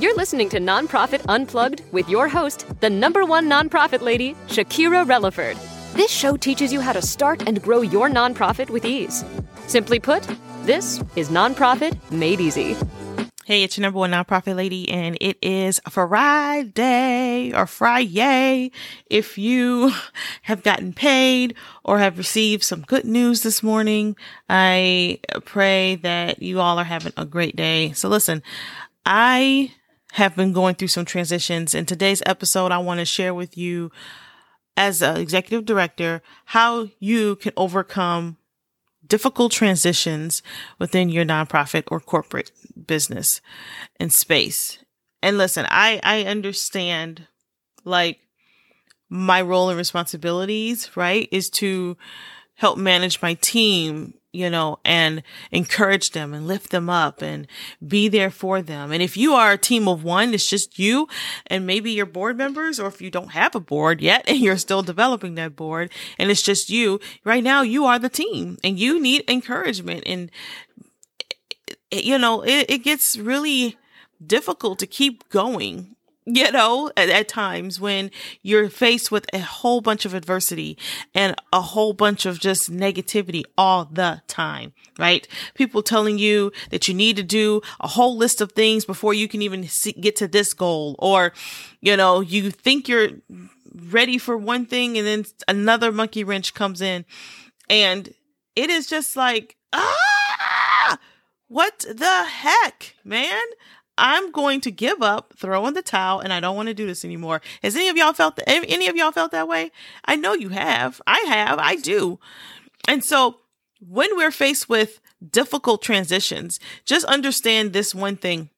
You're listening to Nonprofit Unplugged with your host, the number one nonprofit lady, Shakira Releford. This show teaches you how to start and grow your nonprofit with ease. Simply put, this is Nonprofit Made Easy. Hey, it's your number one nonprofit lady, and it is Friday or Friday. If you have gotten paid or have received some good news this morning, I pray that you all are having a great day. So listen, I have been going through some transitions. In today's episode, I want to share with you as an executive director how you can overcome difficult transitions within your nonprofit or corporate business and space. And listen, I, I understand like my role and responsibilities, right, is to help manage my team you know, and encourage them and lift them up and be there for them. And if you are a team of one, it's just you and maybe your board members, or if you don't have a board yet and you're still developing that board and it's just you, right now you are the team and you need encouragement. And, you know, it, it gets really difficult to keep going you know, at, at, times when you're faced with a whole bunch of adversity and a whole bunch of just negativity all the time, right? People telling you that you need to do a whole list of things before you can even see, get to this goal. Or, you know, you think you're ready for one thing and then another monkey wrench comes in and it is just like, ah, what the heck, man? I'm going to give up, throw in the towel, and I don't want to do this anymore. Has any of y'all felt that? Any of y'all felt that way? I know you have. I have. I do. And so when we're faced with difficult transitions, just understand this one thing.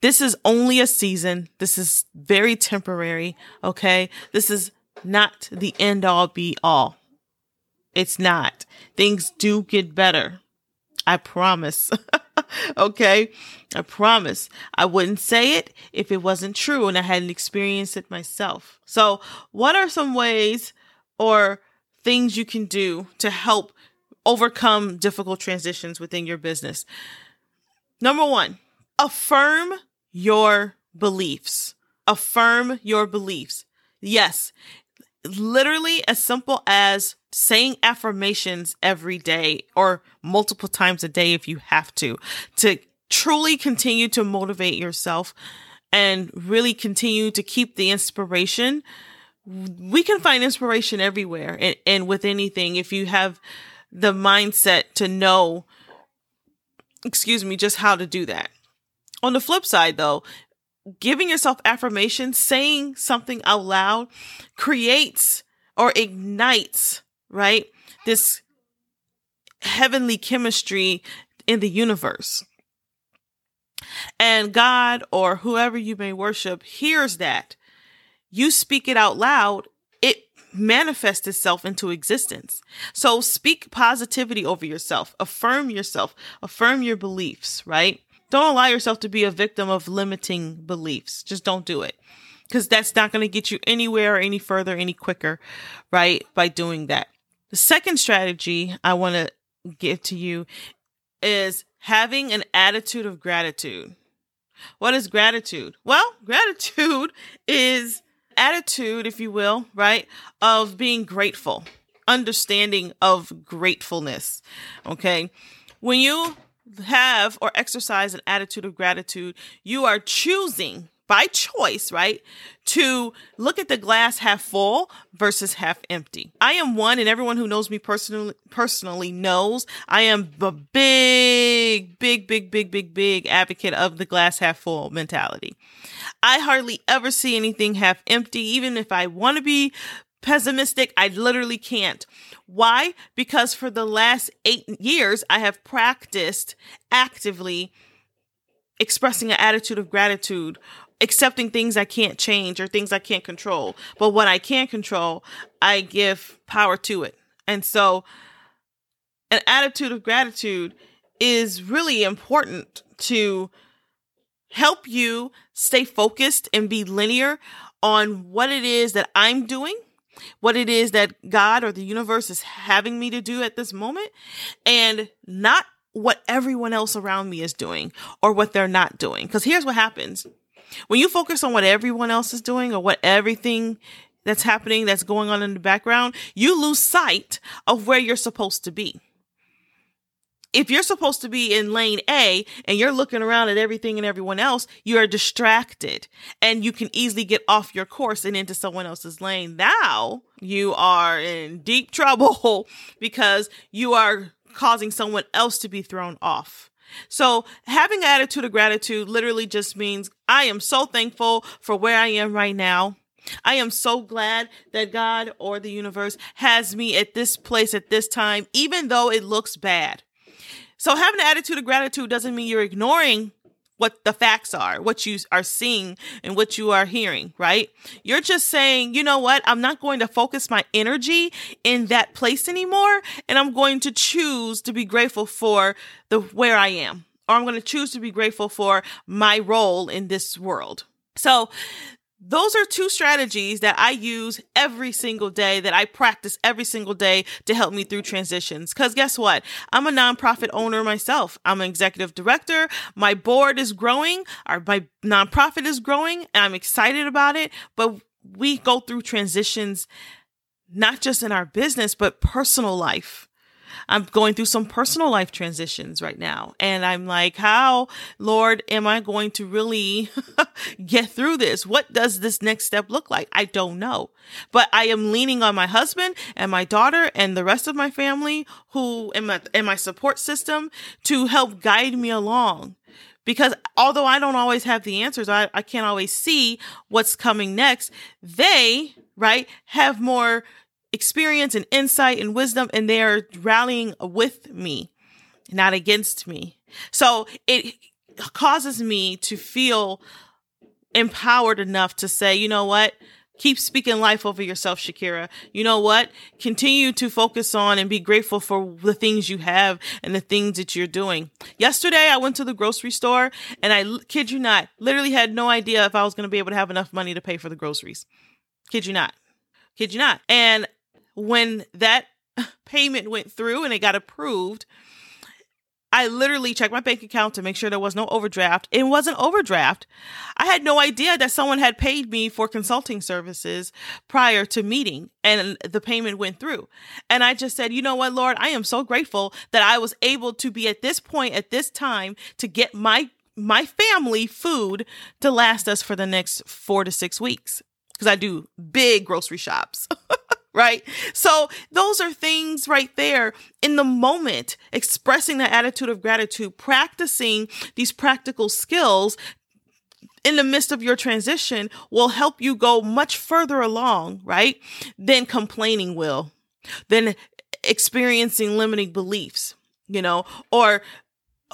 This is only a season. This is very temporary. Okay. This is not the end all be all. It's not. Things do get better. I promise. okay. I promise I wouldn't say it if it wasn't true and I hadn't experienced it myself. So, what are some ways or things you can do to help overcome difficult transitions within your business? Number one, affirm your beliefs. Affirm your beliefs. Yes, literally as simple as saying affirmations every day or multiple times a day if you have to, to truly continue to motivate yourself and really continue to keep the inspiration. We can find inspiration everywhere and, and with anything if you have the mindset to know, excuse me, just how to do that. On the flip side, though, giving yourself affirmations, saying something out loud creates or ignites, right? This heavenly chemistry in the universe. And God or whoever you may worship hears that. You speak it out loud, it manifests itself into existence. So speak positivity over yourself, affirm yourself, affirm your beliefs, right? Don't allow yourself to be a victim of limiting beliefs. Just don't do it. Because that's not going to get you anywhere or any further, any quicker, right? By doing that. The second strategy I want to give to you is having an attitude of gratitude. What is gratitude? Well, gratitude is attitude, if you will, right, of being grateful, understanding of gratefulness. Okay. When you have or exercise an attitude of gratitude, you are choosing by choice, right? To look at the glass half full versus half empty. I am one, and everyone who knows me personally personally knows I am a big, big, big, big, big, big advocate of the glass half full mentality. I hardly ever see anything half empty, even if I want to be pessimistic, I literally can't. Why? Because for the last eight years, I have practiced actively expressing an attitude of gratitude accepting things I can't change or things I can't control. But what I can control, I give power to it. And so an attitude of gratitude is really important to help you stay focused and be linear on what it is that I'm doing, what it is that God or the universe is having me to do at this moment, and not what everyone else around me is doing or what they're not doing. Because here's what happens when you focus on what everyone else is doing or what everything that's happening that's going on in the background, you lose sight of where you're supposed to be. If you're supposed to be in lane A and you're looking around at everything and everyone else, you are distracted and you can easily get off your course and into someone else's lane. Now you are in deep trouble because you are causing someone else to be thrown off. So having an attitude of gratitude literally just means I am so thankful for where I am right now. I am so glad that God or the universe has me at this place at this time, even though it looks bad. So having an attitude of gratitude doesn't mean you're ignoring what the facts are, what you are seeing and what you are hearing, right? You're just saying, you know what? I'm not going to focus my energy in that place anymore. And I'm going to choose to be grateful for the where I am, or I'm going to choose to be grateful for my role in this world. So those are two strategies that I use every single day, that I practice every single day to help me through transitions. Because guess what? I'm a nonprofit owner myself. I'm an executive director. My board is growing, our, my nonprofit is growing, and I'm excited about it. But we go through transitions, not just in our business, but personal life. I'm going through some personal life transitions right now. And I'm like, how, Lord, am I going to really get through this? What does this next step look like? I don't know. But I am leaning on my husband and my daughter and the rest of my family who in my, in my support system to help guide me along because although I don't always have the answers, I, I can't always see what's coming next. They, right, have more experience and insight and wisdom, and they are rallying with me, not against me. So it causes me to feel empowered enough to say, you know what? Keep speaking life over yourself, Shakira. You know what? Continue to focus on and be grateful for the things you have and the things that you're doing. Yesterday, I went to the grocery store and I kid you not, literally had no idea if I was going to be able to have enough money to pay for the groceries. Kid you not. Kid you not. And when that payment went through and it got approved, I literally checked my bank account to make sure there was no overdraft. It wasn't overdraft. I had no idea that someone had paid me for consulting services prior to meeting and the payment went through. And I just said, you know what, Lord, I am so grateful that I was able to be at this point at this time to get my my family food to last us for the next 4 to 6 weeks because I do big grocery shops. right? So those are things right there in the moment, expressing that attitude of gratitude, practicing these practical skills in the midst of your transition will help you go much further along, right? Than complaining will, than experiencing limiting beliefs, you know, or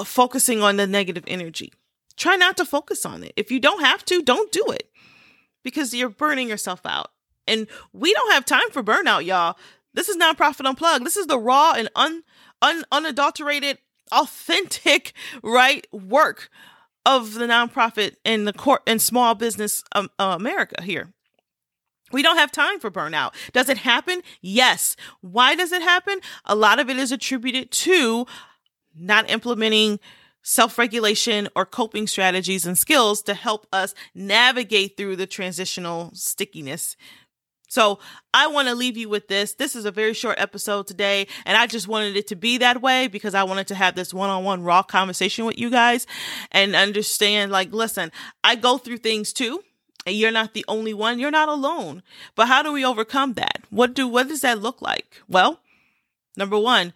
focusing on the negative energy. Try not to focus on it. If you don't have to, don't do it because you're burning yourself out. And we don't have time for burnout, y'all. This is nonprofit unplugged. This is the raw and un, un unadulterated, authentic, right work of the nonprofit and the court and small business um, uh, America here. We don't have time for burnout. Does it happen? Yes. Why does it happen? A lot of it is attributed to not implementing self regulation or coping strategies and skills to help us navigate through the transitional stickiness so I want to leave you with this. This is a very short episode today, and I just wanted it to be that way because I wanted to have this one on one raw conversation with you guys and understand like, listen, I go through things too. And you're not the only one. You're not alone. But how do we overcome that? What do what does that look like? Well, number 1,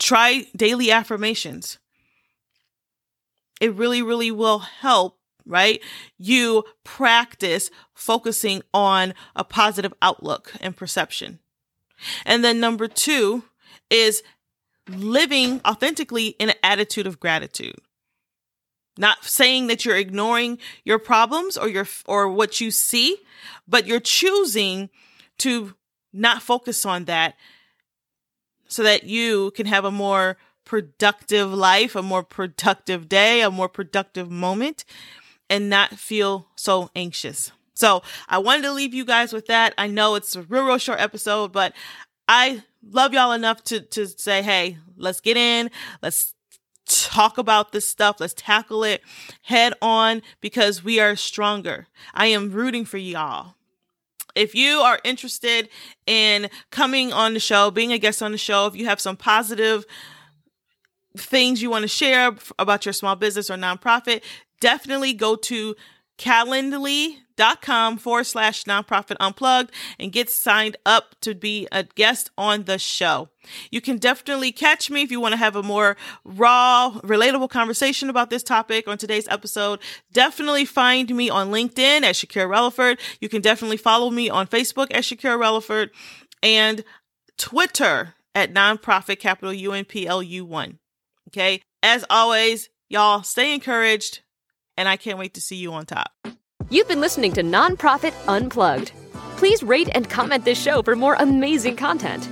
try daily affirmations. It really really will help right? You practice focusing on a positive outlook and perception. And then number two is living authentically in an attitude of gratitude. Not saying that you're ignoring your problems or your or what you see, but you're choosing to not focus on that so that you can have a more productive life, a more productive day, a more productive moment and not feel so anxious. So I wanted to leave you guys with that. I know it's a real, real short episode, but I love y'all enough to to say, hey, let's get in, let's talk about this stuff. Let's tackle it head on because we are stronger. I am rooting for y'all. If you are interested in coming on the show, being a guest on the show, if you have some positive things you want to share about your small business or nonprofit, definitely go to calendly.com forward slash nonprofit unplugged and get signed up to be a guest on the show. You can definitely catch me if you want to have a more raw, relatable conversation about this topic on today's episode. Definitely find me on LinkedIn at Shakira Releford. You can definitely follow me on Facebook at Shakira Releford and Twitter at nonprofit capital UNPLU1. Okay. As always, y'all stay encouraged and I can't wait to see you on top. You've been listening to Nonprofit Unplugged. Please rate and comment this show for more amazing content.